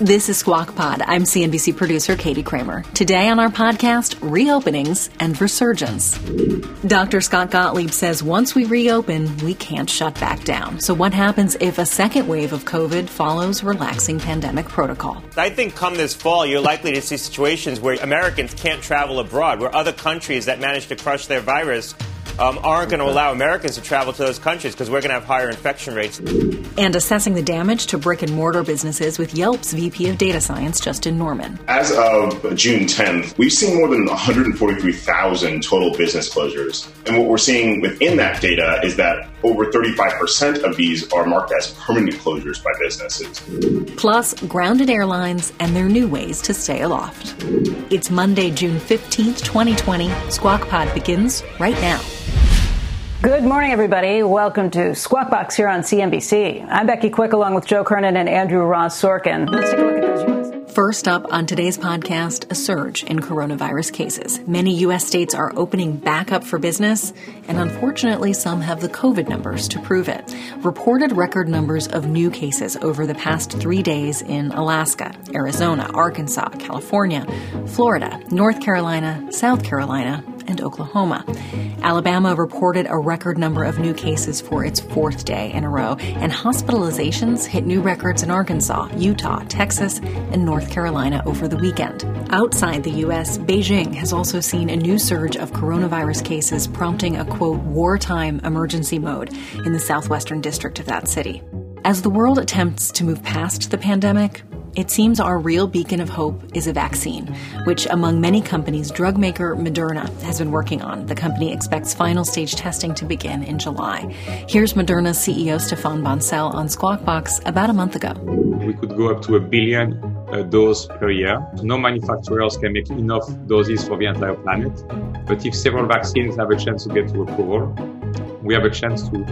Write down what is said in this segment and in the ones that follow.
This is Squawk Pod. I'm CNBC producer Katie Kramer. Today on our podcast, reopenings and resurgence. Dr. Scott Gottlieb says once we reopen, we can't shut back down. So, what happens if a second wave of COVID follows relaxing pandemic protocol? I think come this fall, you're likely to see situations where Americans can't travel abroad, where other countries that manage to crush their virus um, aren't going to allow Americans to travel to those countries because we're going to have higher infection rates. And assessing the damage to brick and mortar businesses with Yelp's VP of Data Science, Justin Norman. As of June 10th, we've seen more than 143,000 total business closures. And what we're seeing within that data is that over 35% of these are marked as permanent closures by businesses. Plus, grounded airlines and their new ways to stay aloft. It's Monday, June 15th, 2020. Squawk Pod begins right now. Good morning, everybody. Welcome to Squawk Box here on CNBC. I'm Becky Quick along with Joe Kernan and Andrew Ross Sorkin. Let's take a look at those U.S. First up on today's podcast, a surge in coronavirus cases. Many U.S. states are opening back up for business, and unfortunately, some have the COVID numbers to prove it. Reported record numbers of new cases over the past three days in Alaska, Arizona, Arkansas, California, Florida, North Carolina, South Carolina, and Oklahoma. Alabama reported a record number of new cases for its fourth day in a row, and hospitalizations hit new records in Arkansas, Utah, Texas, and North Carolina over the weekend. Outside the U.S., Beijing has also seen a new surge of coronavirus cases, prompting a quote, wartime emergency mode in the southwestern district of that city. As the world attempts to move past the pandemic, it seems our real beacon of hope is a vaccine, which, among many companies, drug maker Moderna has been working on. The company expects final stage testing to begin in July. Here's Moderna's CEO Stéphane Bancel on Squawk Box about a month ago. We could go up to a billion uh, doses per year. No manufacturers can make enough doses for the entire planet. But if several vaccines have a chance to get to approval, we have a chance to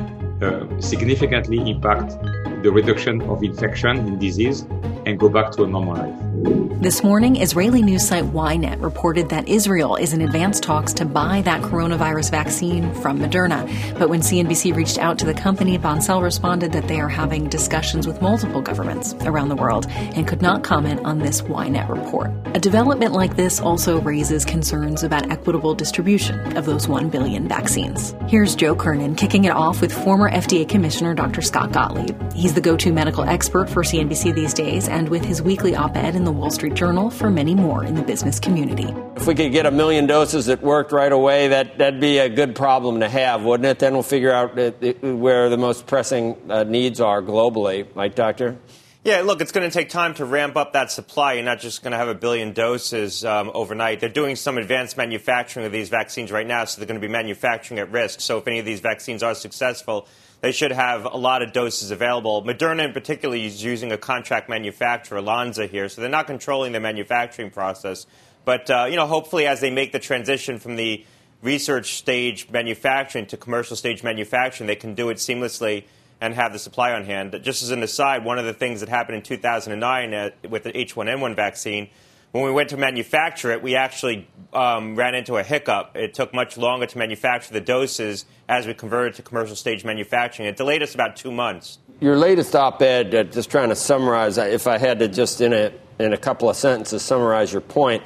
uh, significantly impact the reduction of infection and disease and go back to a normal life. This morning, Israeli news site Ynet reported that Israel is in advanced talks to buy that coronavirus vaccine from Moderna. But when CNBC reached out to the company, Bancel responded that they are having discussions with multiple governments around the world and could not comment on this Ynet report. A development like this also raises concerns about equitable distribution of those 1 billion vaccines. Here's Joe Kernan kicking it off with former FDA Commissioner Dr. Scott Gottlieb. He's the go to medical expert for CNBC these days and with his weekly op ed in the Wall Street Journal for many more in the business community. If we could get a million doses that worked right away, that, that'd be a good problem to have, wouldn't it? Then we'll figure out where the most pressing uh, needs are globally, right, Doctor? Yeah, look, it's going to take time to ramp up that supply. You're not just going to have a billion doses um, overnight. They're doing some advanced manufacturing of these vaccines right now, so they're going to be manufacturing at risk. So if any of these vaccines are successful, they should have a lot of doses available. Moderna, in particular, is using a contract manufacturer, Lonza, here, so they're not controlling the manufacturing process. But uh, you know, hopefully, as they make the transition from the research stage manufacturing to commercial stage manufacturing, they can do it seamlessly and have the supply on hand. Just as an aside, one of the things that happened in 2009 uh, with the H1N1 vaccine when we went to manufacture it, we actually um, ran into a hiccup. It took much longer to manufacture the doses as we converted to commercial stage manufacturing. It delayed us about two months. Your latest op-ed, uh, just trying to summarize, if I had to just in a in a couple of sentences summarize your point,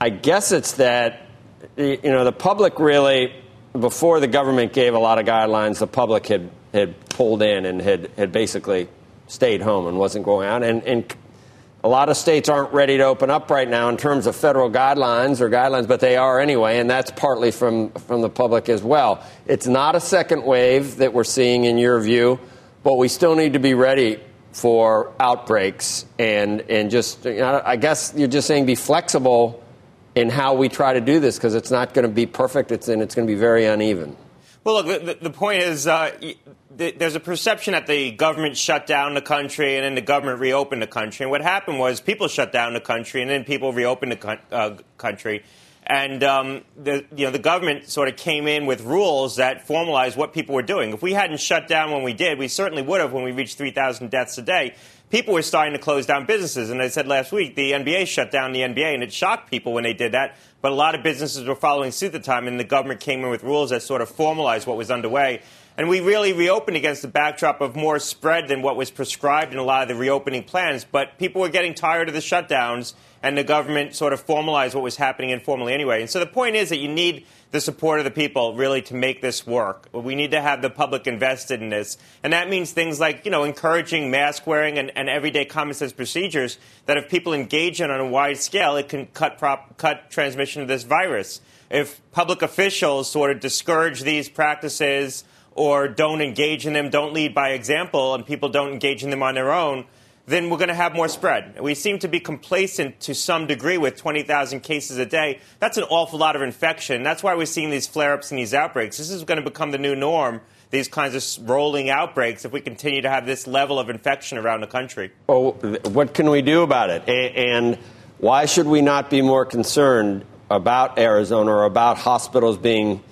I guess it's that you know the public really before the government gave a lot of guidelines, the public had had pulled in and had had basically stayed home and wasn't going out and, and a lot of states aren't ready to open up right now in terms of federal guidelines or guidelines, but they are anyway, and that's partly from, from the public as well. It's not a second wave that we're seeing in your view, but we still need to be ready for outbreaks and, and just, you know, I guess you're just saying be flexible in how we try to do this because it's not going to be perfect it's, and it's going to be very uneven. Well, look, the, the point is uh, th- there's a perception that the government shut down the country and then the government reopened the country. And what happened was people shut down the country and then people reopened the co- uh, country. And um, the, you know, the government sort of came in with rules that formalized what people were doing. If we hadn't shut down when we did, we certainly would have when we reached 3,000 deaths a day. People were starting to close down businesses. And I said last week, the NBA shut down the NBA, and it shocked people when they did that. But a lot of businesses were following suit at the time, and the government came in with rules that sort of formalized what was underway. And we really reopened against the backdrop of more spread than what was prescribed in a lot of the reopening plans. But people were getting tired of the shutdowns, and the government sort of formalized what was happening informally anyway. And so the point is that you need the support of the people really to make this work. We need to have the public invested in this. And that means things like, you know, encouraging mask wearing and, and everyday common sense procedures that if people engage in on a wide scale, it can cut, prop, cut transmission of this virus. If public officials sort of discourage these practices, or don't engage in them, don't lead by example, and people don't engage in them on their own, then we're going to have more spread. We seem to be complacent to some degree with 20,000 cases a day. That's an awful lot of infection. That's why we're seeing these flare ups and these outbreaks. This is going to become the new norm, these kinds of rolling outbreaks, if we continue to have this level of infection around the country. Well, what can we do about it? And why should we not be more concerned about Arizona or about hospitals being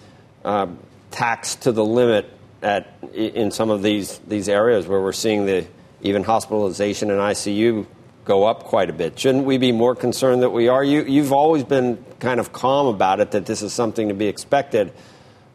uh, taxed to the limit at in some of these these areas where we're seeing the even hospitalization and ICU go up quite a bit. Shouldn't we be more concerned that we are? You, you've always been kind of calm about it, that this is something to be expected.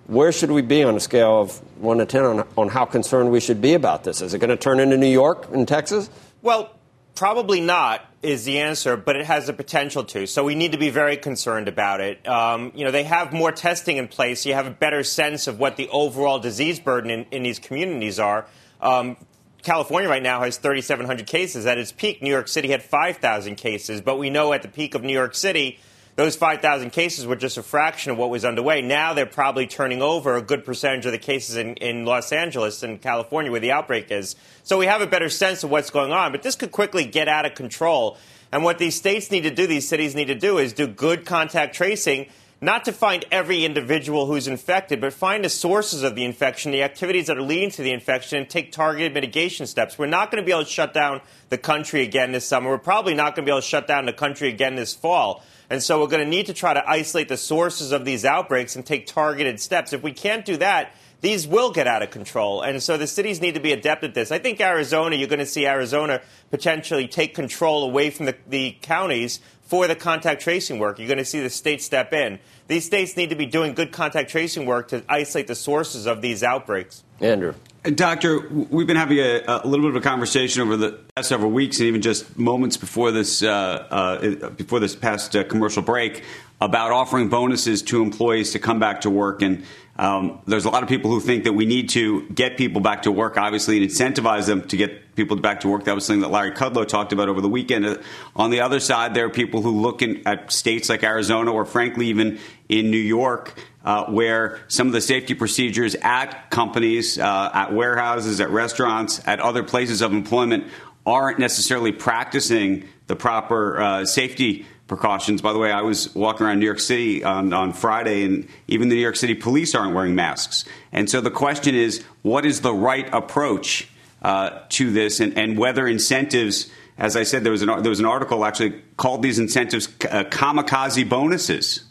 Where should we be on a scale of 1 to 10 on, on how concerned we should be about this? Is it going to turn into New York and Texas? Well, Probably not is the answer, but it has the potential to. So we need to be very concerned about it. Um, you know, they have more testing in place. So you have a better sense of what the overall disease burden in, in these communities are. Um, California right now has 3,700 cases. At its peak, New York City had 5,000 cases. But we know at the peak of New York City, those 5,000 cases were just a fraction of what was underway. Now they're probably turning over a good percentage of the cases in, in Los Angeles and California where the outbreak is. So we have a better sense of what's going on. But this could quickly get out of control. And what these states need to do, these cities need to do, is do good contact tracing not to find every individual who's infected, but find the sources of the infection, the activities that are leading to the infection, and take targeted mitigation steps. We're not going to be able to shut down the country again this summer. We're probably not going to be able to shut down the country again this fall. And so we're going to need to try to isolate the sources of these outbreaks and take targeted steps. If we can't do that, these will get out of control. And so the cities need to be adept at this. I think Arizona, you're going to see Arizona potentially take control away from the, the counties for the contact tracing work. You're going to see the state step in. These states need to be doing good contact tracing work to isolate the sources of these outbreaks. Andrew. Doctor, we've been having a, a, little bit of a conversation over the past several weeks, and even just moments before this, uh, uh, before this past uh, commercial break, about offering bonuses to employees to come back to work. And um, there's a lot of people who think that we need to get people back to work, obviously, and incentivize them to get people back to work. That was something that Larry Kudlow talked about over the weekend. Uh, on the other side, there are people who look in, at states like Arizona, or frankly, even in New York, uh, where some of the safety procedures at companies, uh, at warehouses, at restaurants, at other places of employment aren't necessarily practicing the proper uh, safety precautions. By the way, I was walking around New York City on, on Friday, and even the New York City police aren't wearing masks. And so the question is what is the right approach uh, to this, and, and, whether incentives, as I said, there was, an, there was an article actually called these incentives uh, kamikaze bonuses.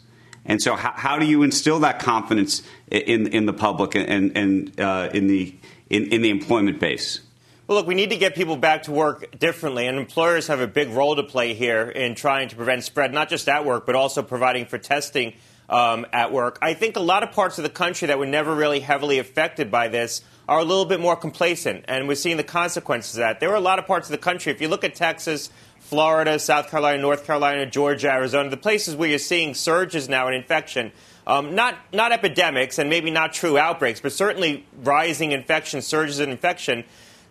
And so, how, how, do you instill that confidence in, in the public and, and uh, in, the, in, in the employment base? Well, look, we need to get people back to work differently, and employers have a big role to play here in trying to prevent spread, not just at work, but also providing for testing um, at work. I think a lot of parts of the country that were never really heavily affected by this are a little bit more complacent, and we're seeing the consequences of that. There are a lot of parts of the country, if you look at Texas, Florida, South Carolina, North Carolina, Georgia, Arizona, the places where you're seeing surges now in infection. Um, not, not epidemics and maybe not true outbreaks, but certainly rising infection, surges in infection.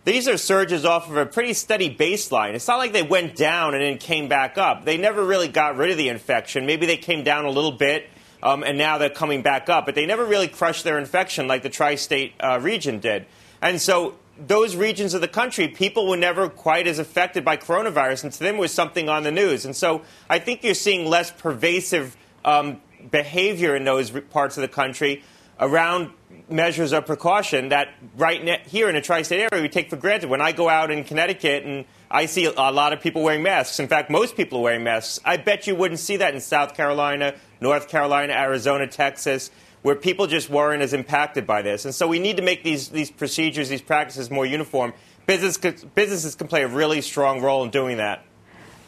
These are surges off of a pretty steady baseline. It's not like they went down and then came back up. They never really got rid of the infection. Maybe they came down a little bit, um, and now they're coming back up. But they never really crushed their infection like the tri state uh, region did. And so those regions of the country, people were never quite as affected by coronavirus, and to them it was something on the news. And so I think you're seeing less pervasive um, behavior in those parts of the country. around measures of precaution that right here in a tri-state area we take for granted. When I go out in Connecticut and I see a lot of people wearing masks. In fact, most people are wearing masks. I bet you wouldn't see that in South Carolina, North Carolina, Arizona, Texas, where people just weren't as impacted by this. And so we need to make these, these procedures, these practices more uniform. Business, businesses can play a really strong role in doing that.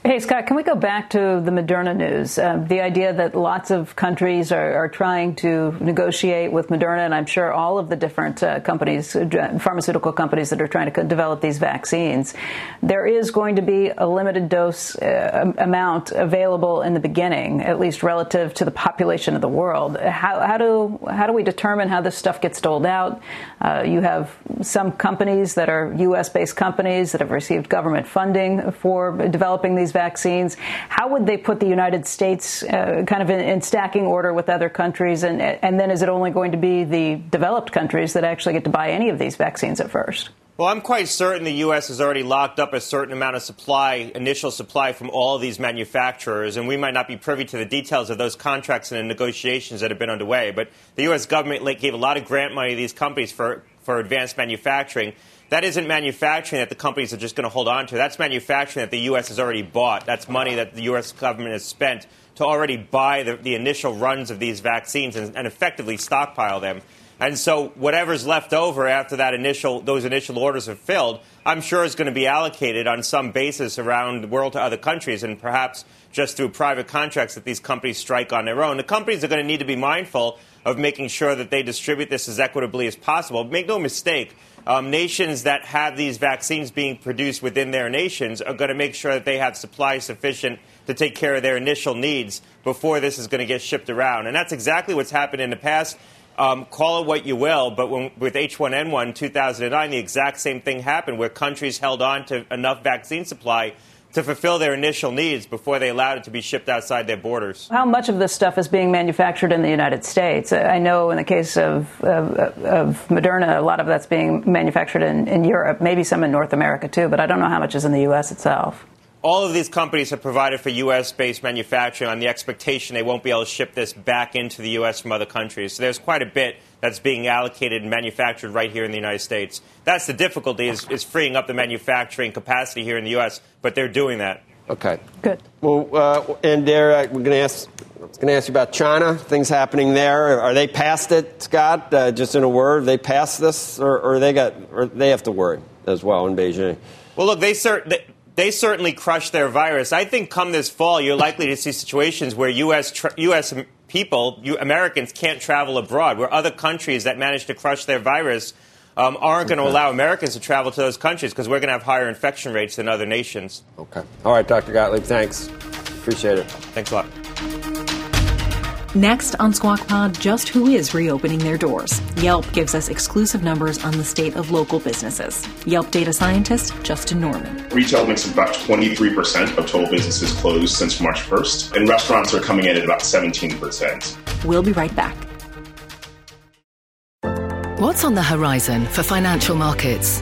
Hey, Scott, can we go back to the Moderna news? Uh, the idea that lots of countries are, are, trying to negotiate with Moderna, and I'm sure all of the different uh, companies, uh, pharmaceutical companies that are trying to develop these vaccines. There is going to be a limited dose uh, amount available in the beginning, at least relative to the population of the world. How, how do, how do we determine how this stuff gets doled out? Uh, you have some companies that are U.S. based companies that have received government funding for developing these vaccines. How would they put the United States uh, kind of in, in, stacking order with other countries? And, and then is it only going to be the developed countries that actually get to buy any of these vaccines at first? Well, I'm quite certain the U.S. has already locked up a certain amount of supply, initial supply from all of these manufacturers, and we might not be privy to the details of those contracts and the negotiations that have been underway. But the U.S. government gave a lot of grant money to these companies for, for advanced manufacturing. That isn't manufacturing that the companies are just going to hold on to. That's manufacturing that the U.S. has already bought. That's money that the U.S. government has spent to already buy the, the initial runs of these vaccines and, and effectively stockpile them. And so whatever's left over after that initial, those initial orders are filled, I'm sure is going to be allocated on some basis around the world to other countries and perhaps just through private contracts that these companies strike on their own. The companies are going to need to be mindful of making sure that they distribute this as equitably as possible. Make no mistake, um, nations that have these vaccines being produced within their nations are going to make sure that they have supply sufficient to take care of their initial needs before this is going to get shipped around. And that's exactly what's happened in the past. Um, call it what you will, but when, with H1N1 in 2009, the exact same thing happened where countries held on to enough vaccine supply to fulfill their initial needs before they allowed it to be shipped outside their borders. How much of this stuff is being manufactured in the United States? I know in the case of, of, of Moderna, a lot of that's being manufactured in, in Europe, maybe some in North America too, but I don't know how much is in the U.S. itself all of these companies have provided for U.S. based manufacturing on the expectation they won't be able to ship this back into the U.S. from other countries. So there's quite a bit that's being allocated and manufactured right here in the United States. That's the difficulty is, is freeing up the manufacturing capacity here in the U.S., but they're doing that. Okay. Good. Well, uh, and there, uh, we're going to ask. I was going to ask you about China. Things happening there. Are they past it, Scott? Uh, just in a word, they passed this, or, or they got, or they have to worry as well in Beijing. Well, look, they, cert- they certainly crushed their virus. I think come this fall, you're likely to see situations where U.S. Tra- U.S. people, you, Americans, can't travel abroad, where other countries that managed to crush their virus um, aren't going to allow Americans to travel to those countries because we're going to have higher infection rates than other nations. Okay. All right, Dr. Gottlieb, thanks. Appreciate it. Thanks a lot. Next on Squawk Pod, just who is reopening their doors. Yelp gives us exclusive numbers on the state of local businesses. Yelp data scientist Justin Norman. Retail makes about 23% of total businesses closed since March 1st, and restaurants are coming in at about 17%. We'll be right back. What's on the horizon for financial markets?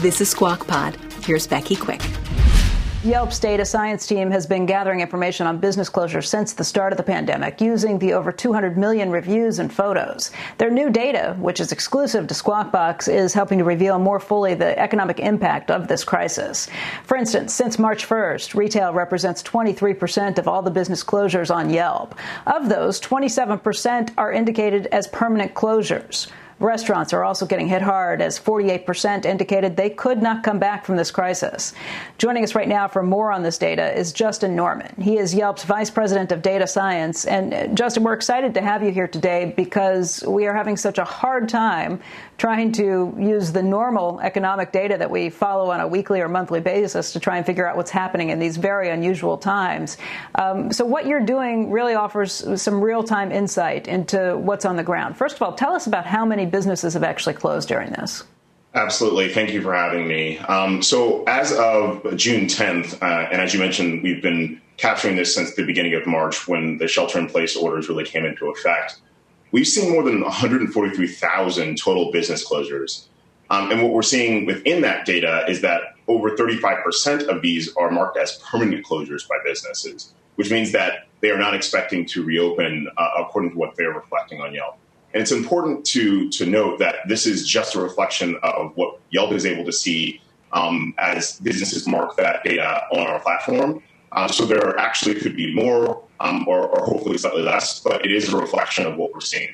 This is Squawk Pod. Here's Becky Quick. Yelp's data science team has been gathering information on business closures since the start of the pandemic using the over 200 million reviews and photos. Their new data, which is exclusive to Squawk Box, is helping to reveal more fully the economic impact of this crisis. For instance, since March 1st, retail represents 23% of all the business closures on Yelp. Of those, 27% are indicated as permanent closures. Restaurants are also getting hit hard, as 48% indicated they could not come back from this crisis. Joining us right now for more on this data is Justin Norman. He is Yelp's Vice President of Data Science. And uh, Justin, we're excited to have you here today because we are having such a hard time trying to use the normal economic data that we follow on a weekly or monthly basis to try and figure out what's happening in these very unusual times. Um, so, what you're doing really offers some real time insight into what's on the ground. First of all, tell us about how many businesses have actually closed during this. Absolutely. Thank you for having me. Um, so, as of June 10th, uh, and as you mentioned, we've been capturing this since the beginning of March when the shelter in place orders really came into effect we've seen more than 143,000 total business closures. Um, and what we're seeing within that data is that over 35% of these are marked as permanent closures by businesses, which means that they are not expecting to reopen uh, according to what they're reflecting on Yelp. And it's important to, to note that this is just a reflection of what Yelp is able to see um, as businesses mark that data on our platform. Uh, so there actually could be more um, or, or, hopefully slightly less, but it is a reflection of what we're seeing.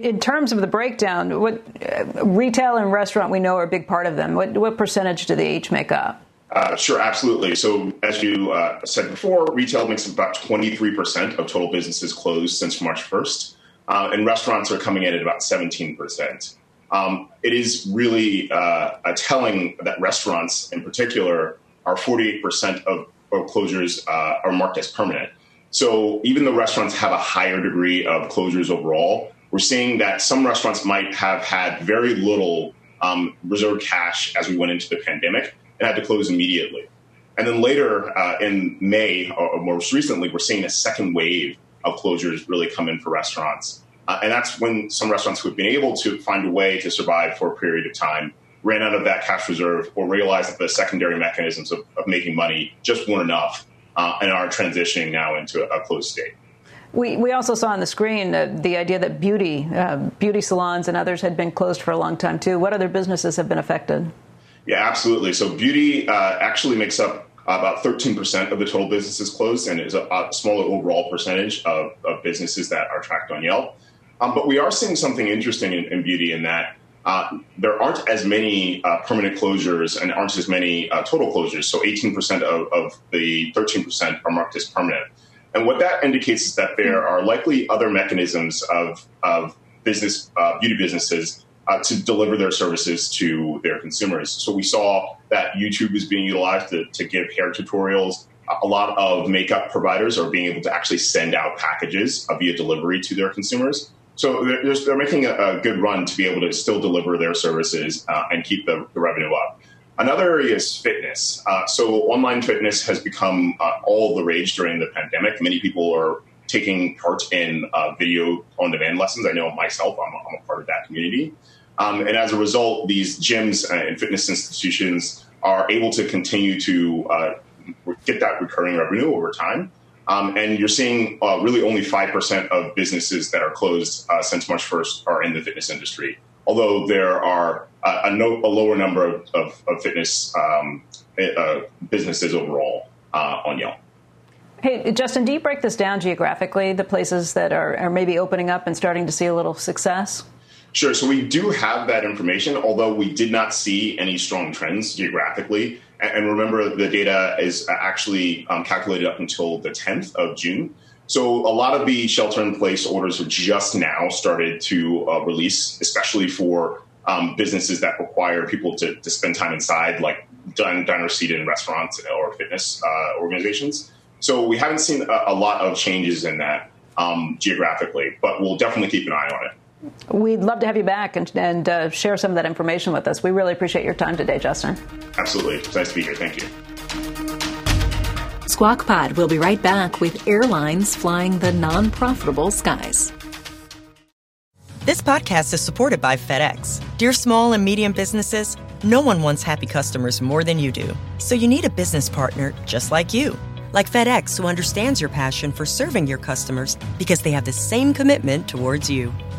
In terms of the breakdown, what uh, retail and restaurant we know are a big part of them. What, what percentage do they each make up? Uh, sure, absolutely. So, as you uh, said before, retail makes about 23% of total businesses closed since March 1st, uh, and restaurants are coming in at about 17%. Um, it is really uh, telling that restaurants, in particular, are 48% of, of closures uh, are marked as permanent. So even though restaurants have a higher degree of closures overall, we're seeing that some restaurants might have had very little um, reserved cash as we went into the pandemic and had to close immediately. And then later uh, in May, or most recently, we're seeing a second wave of closures really come in for restaurants. Uh, and that's when some restaurants who have been able to find a way to survive for a period of time ran out of that cash reserve or realized that the secondary mechanisms of, of making money just weren't enough uh, and are transitioning now into a, closed state. We, we also saw on the screen uh, the idea that beauty, uh, beauty salons and others had been closed for a long time too. What other businesses have been affected? Yeah, absolutely. So beauty uh, actually makes up about 13% of the total businesses closed and is a, a smaller overall percentage of, of, businesses that are tracked on Yelp. Um, but we are seeing something interesting in, in beauty in that uh, there aren't as many uh, permanent closures and aren't as many uh, total closures. So 18% of, of, the 13% are marked as permanent. And what that indicates is that there are likely other mechanisms of, of business, uh, beauty businesses uh, to deliver their services to their consumers. So we saw that YouTube is being utilized to, to give hair tutorials. A lot of makeup providers are being able to actually send out packages via delivery to their consumers. So they're, they're making a, a, good run to be able to still deliver their services uh, and keep the, the, revenue up. Another area is fitness. Uh, so online fitness has become uh, all the rage during the pandemic. Many people are taking part in uh, video on demand lessons. I know myself, I'm a, I'm a part of that community. Um, and as a result, these gyms and fitness institutions are able to continue to uh, get that recurring revenue over time. Um, and you're seeing uh, really only 5% of businesses that are closed uh, since March 1st are in the fitness industry, although there are a, a, no, a lower number of, of, of fitness um, uh, businesses overall uh, on Yelp. Hey, Justin, do you break this down geographically, the places that are, are maybe opening up and starting to see a little success? Sure. So we do have that information, although we did not see any strong trends geographically. And remember, the data is actually um, calculated up until the 10th of June. So a lot of the shelter in place orders are just now started to uh, release, especially for um, businesses that require people to, to, spend time inside, like diner seated in restaurants or fitness uh, organizations. So we haven't seen a, a, lot of changes in that um, geographically, but we'll definitely keep an eye on it. We'd love to have you back and, and uh, share some of that information with us. We really appreciate your time today, Justin. Absolutely. It's nice to be here. Thank you. Squawk Pod will be right back with airlines flying the non profitable skies. This podcast is supported by FedEx. Dear small and medium businesses, no one wants happy customers more than you do. So you need a business partner just like you. Like FedEx, who understands your passion for serving your customers because they have the same commitment towards you.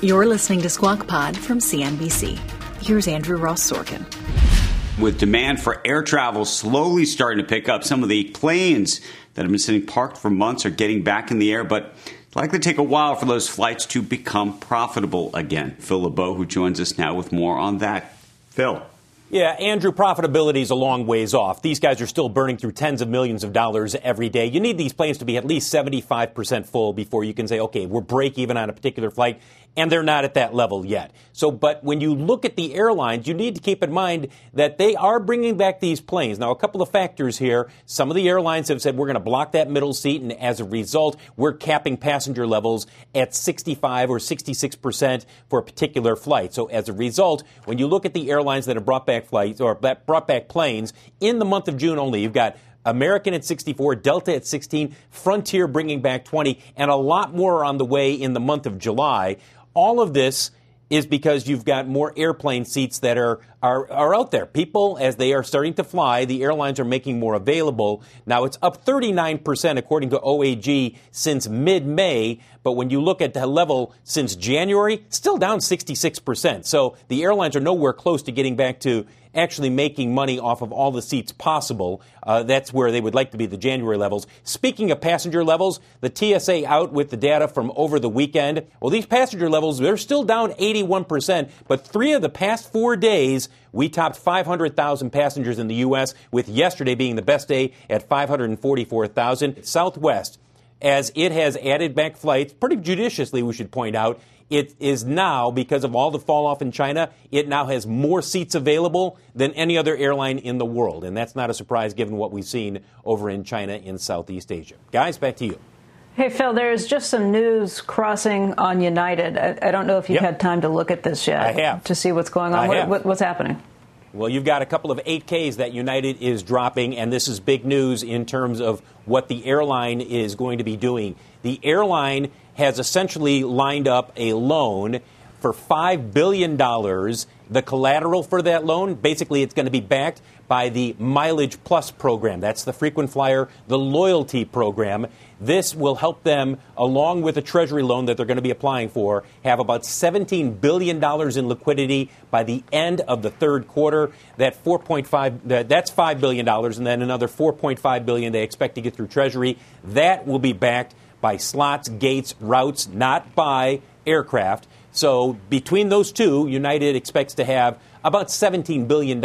You're listening to Squawk Pod from CNBC. Here's Andrew Ross Sorkin. With demand for air travel slowly starting to pick up, some of the planes that have been sitting parked for months are getting back in the air, but it's likely to take a while for those flights to become profitable again. Phil LeBeau, who joins us now with more on that. Phil. Yeah, Andrew, profitability is a long ways off. These guys are still burning through tens of millions of dollars every day. You need these planes to be at least 75% full before you can say, okay, we're break even on a particular flight and they're not at that level yet. So, but when you look at the airlines, you need to keep in mind that they are bringing back these planes. Now, a couple of factors here. Some of the airlines have said we're going to block that middle seat, and as a result, we're capping passenger levels at 65 or 66 percent for a particular flight. So, as a result, when you look at the airlines that have brought back flights or brought back planes in the month of June only, you've got American at 64, Delta at 16, Frontier bringing back 20, and a lot more on the way in the month of July. All of this is because you've got more airplane seats that are, are, are out there. People, as they are starting to fly, the airlines are making more available. Now, it's up 39%, according to OAG, since mid May. But when you look at the level since January, still down 66%. So the airlines are nowhere close to getting back to actually making money off of all the seats possible. Uh, that's where they would like to be the January levels. Speaking of passenger levels, the TSA out with the data from over the weekend. Well, these passenger levels, they're still down 81%, but three of the past four days, we topped 500,000 passengers in the U.S., with yesterday being the best day at 544,000. Southwest, as it has added back flights, pretty judiciously, we should point out, it is now, because of all the fall off in China, it now has more seats available than any other airline in the world. And that's not a surprise given what we've seen over in China in Southeast Asia. Guys, back to you. Hey, Phil, there's just some news crossing on United. I, I don't know if you've yep. had time to look at this yet. I have. To see what's going on. What, what, what's happening? Well, you've got a couple of 8Ks that United is dropping, and this is big news in terms of what the airline is going to be doing. The airline has essentially lined up a loan for $5 billion. The collateral for that loan, basically, it's going to be backed by the Mileage Plus program. That's the frequent flyer, the loyalty program. This will help them, along with a Treasury loan that they're going to be applying for, have about $17 billion in liquidity by the end of the third quarter. That 4.5, that's $5 billion, and then another 4.5 billion they expect to get through Treasury. That will be backed by slots, gates, routes, not by aircraft. So between those two, United expects to have about $17 billion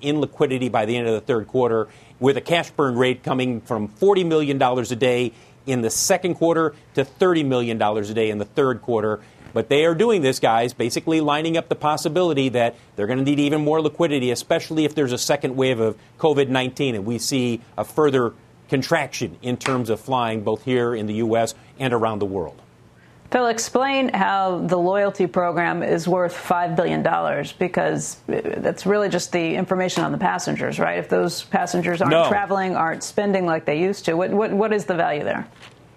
in liquidity by the end of the third quarter, with a cash burn rate coming from $40 million a day in the second quarter to $30 million a day in the third quarter. But they are doing this, guys, basically lining up the possibility that they're going to need even more liquidity, especially if there's a second wave of COVID 19 and we see a further contraction in terms of flying both here in the U.S. and around the world. Phil, explain how the loyalty program is worth $5 billion because that's really just the information on the passengers, right? If those passengers aren't no. traveling, aren't spending like they used to, what, what, what is the value there?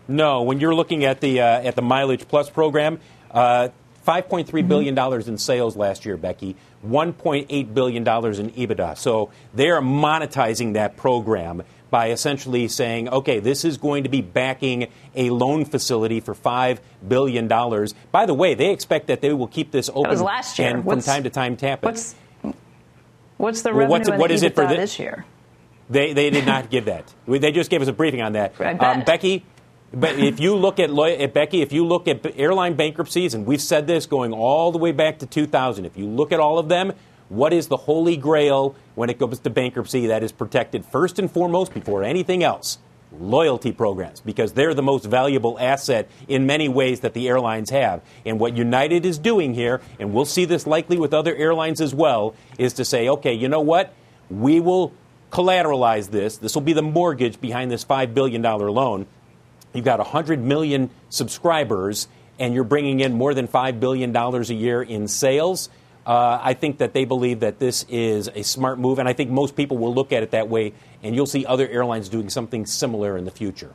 No, when you're looking at the, uh, at the Mileage Plus program, uh, $5.3 mm-hmm. billion dollars in sales last year, Becky, $1.8 billion in EBITDA. So they are monetizing that program by essentially saying, okay, this is going to be backing a loan facility for $5 billion. By the way, they expect that they will keep this open that was last year. and what's, from time to time tap it. What's, what's the revenue well, what's, what is it for this year? They, they did not give that. They just gave us a briefing on that. Um, Becky, But if you look at, at Becky, if you look at airline bankruptcies, and we've said this going all the way back to 2000, if you look at all of them, what is the holy grail when it comes to bankruptcy that is protected first and foremost before anything else? Loyalty programs, because they're the most valuable asset in many ways that the airlines have. And what United is doing here, and we'll see this likely with other airlines as well, is to say, okay, you know what? We will collateralize this. This will be the mortgage behind this $5 billion loan. You've got 100 million subscribers, and you're bringing in more than $5 billion a year in sales. Uh, I think that they believe that this is a smart move, and I think most people will look at it that way, and you'll see other airlines doing something similar in the future.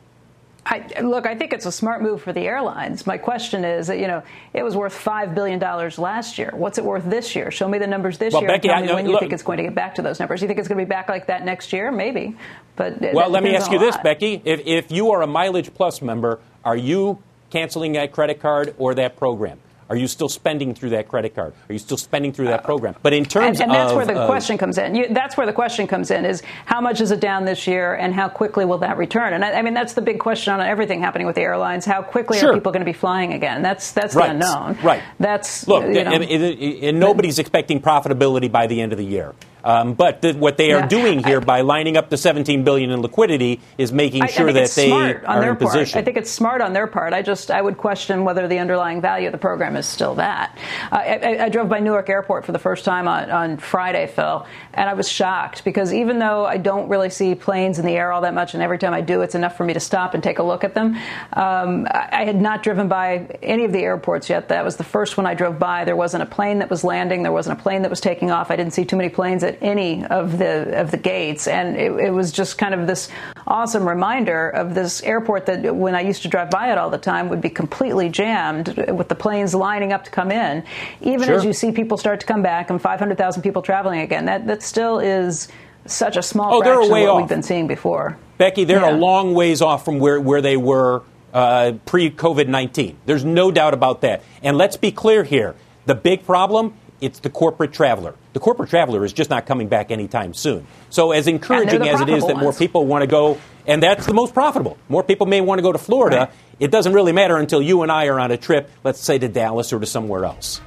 I, look, I think it's a smart move for the airlines. My question is that, you know, it was worth $5 billion last year. What's it worth this year? Show me the numbers this well, year. Becky, tell me I, when look, you think it's going to get back to those numbers. You think it's going to be back like that next year? Maybe. But Well, let me ask you this. Becky. If, if you are a Mileage Plus member, are you canceling that credit card or that program? Are you still spending through that credit card? Are you still spending through that program? But in terms and, and that's of, where the uh, question comes in. You, that's where the question comes in: is how much is it down this year, and how quickly will that return? And I, I mean, that's the big question on everything happening with the airlines: how quickly Sure. are people going to be flying again? That's that's Right. the unknown. Right. That's Look, you know, and, and- and nobody's expecting profitability by the end of the year. Um, but the, what they are Yeah. doing here by lining up the 17 billion in liquidity is making I- I sure think that they smart on are their in part. position. I think it's smart on their part. I just I would question whether the underlying value of the program is still that. Uh, I, I, I drove by Newark Airport for the first time on, on Friday, Phil, and I was shocked because even though I don't really see planes in the air all that much, and every time I do, it's enough for me to stop and take a look at them. Um, I, I had not driven by any of the airports yet. That was the first one I drove by. There wasn't a plane that was landing. There wasn't a plane that was taking off. I didn't see too many planes at any of the of the gates, and it, it was just kind of this awesome reminder of this airport that when I used to drive by it all the time would be completely jammed with the planes lining up to come in. Even Sure. as you see people start to come back and 500,000 people traveling again, that that still is such a small Oh, fraction of what off. we've been seeing before. Becky, they're Yeah. a long ways off from where, where they were uh, pre COVID 19. There's no doubt about that. And let's be clear here the big problem. It's the corporate traveler. The corporate traveler is just not coming back anytime soon. So, as encouraging the as it is that more people want to go, and that's the most profitable. More people may want to go to Florida. Right. It doesn't really matter until you and I are on a trip, let's say to Dallas or to somewhere else.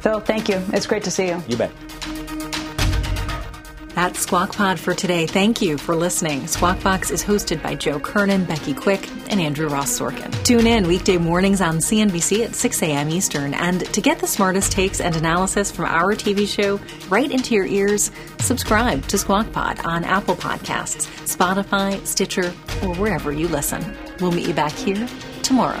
Phil, thank you. It's great to see you. You bet. That's Squawk Pod for today. Thank you for listening. Squawk Box is hosted by Joe Kernan, Becky Quick, and Andrew Ross Sorkin. Tune in weekday mornings on CNBC at 6 a.m. Eastern. And to get the smartest takes and analysis from our TV show right into your ears, subscribe to Squawk Pod on Apple Podcasts, Spotify, Stitcher, or wherever you listen. We'll meet you back here tomorrow.